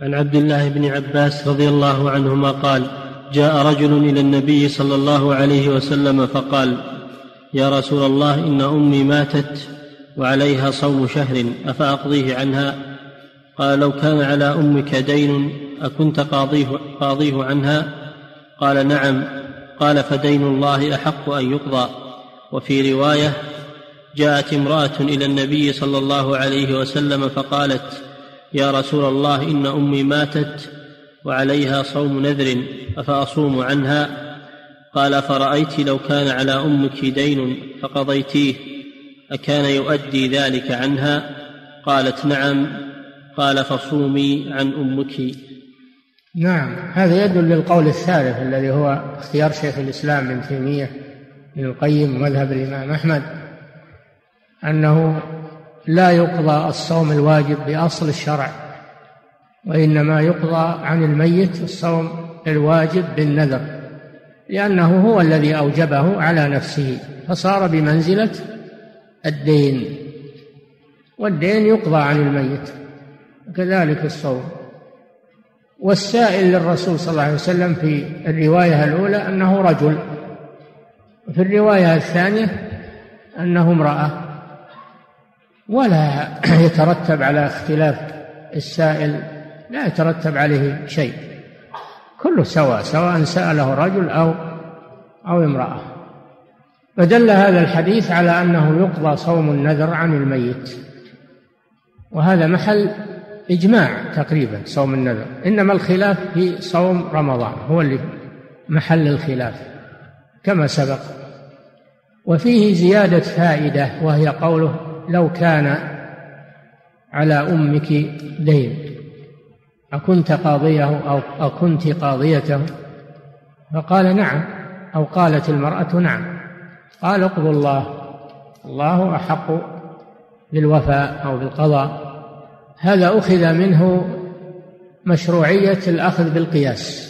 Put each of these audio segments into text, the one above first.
عن عبد الله بن عباس رضي الله عنهما قال جاء رجل إلى النبي صلى الله عليه وسلم فقال يا رسول الله إن أمي ماتت وعليها صوم شهر أفأقضيه عنها؟ قال لو كان على أمك دين أكنت قاضيه, قاضيه عنها؟ قال نعم. قال فدين الله أحق أن يقضى. وفي رواية جاءت امرأة إلى النبي صلى الله عليه وسلم فقالت يا رسول الله إن أمي ماتت وعليها صوم نذر أفأصوم عنها؟ قال فرايت لو كان على أمك دين فقضيتيه أكان يؤدي ذلك عنها؟ قالت نعم. قال فصومي عن أمك. نعم هذا يدل للقول الثالث الذي هو اختيار شيخ الإسلام ابن تيمية ابن القيم ومذهب الإمام أحمد أنه لا يقضى الصوم الواجب بأصل الشرع وإنما يقضى عن الميت الصوم الواجب بالنذر لأنه هو الذي أوجبه على نفسه فصار بمنزلة الدين والدين يقضى عن الميت كذلك الصوم. والسائل للرسول صلى الله عليه وسلم في الرواية الأولى أنه رجل وفي الرواية الثانية أنه امرأة. ولا يترتب على اختلاف السائل لا يترتب عليه شيء. كله سواء سواء سأله رجل أو أو امرأة. فدل هذا الحديث على أنه يقضى صوم النذر عن الميت. وهذا محل إجماع تقريبا صوم النذر. إنما الخلاف في صوم رمضان هو اللي محل الخلاف كما سبق. وفيه زيادة فائدة وهي قوله لو كان على أمك دين أكنت قاضيه أو أكنت قاضيته؟ فقال نعم أو قالت المرأة نعم. قال اقضوا الله الله أحق بالوفاء أو بالقضاء. هذا أخذ منه مشروعية الأخذ بالقياس.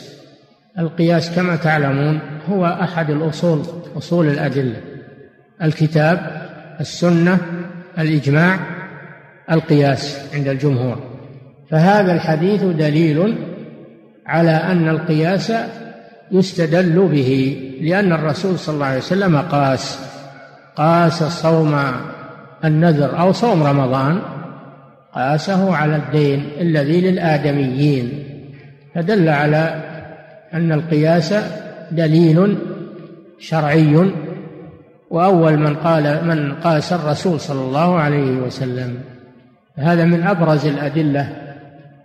القياس كما تعلمون هو أحد الأصول أصول الأدلة. الكتاب السنة الإجماع القياس عند الجمهور. فهذا الحديث دليل على أن القياس يستدل به لأن الرسول صلى الله عليه وسلم قاس قاس صوم النذر أو صوم رمضان قاسه على الدين الذي للآدميين. فدل على أن القياس دليل شرعي وأول من قال من قاس الرسول صلى الله عليه وسلم. هذا من أبرز الأدلة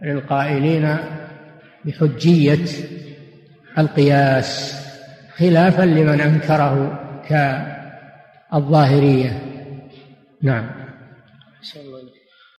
للقائلين بحجية القياس خلافا لمن أنكره كالظاهرية. نعم.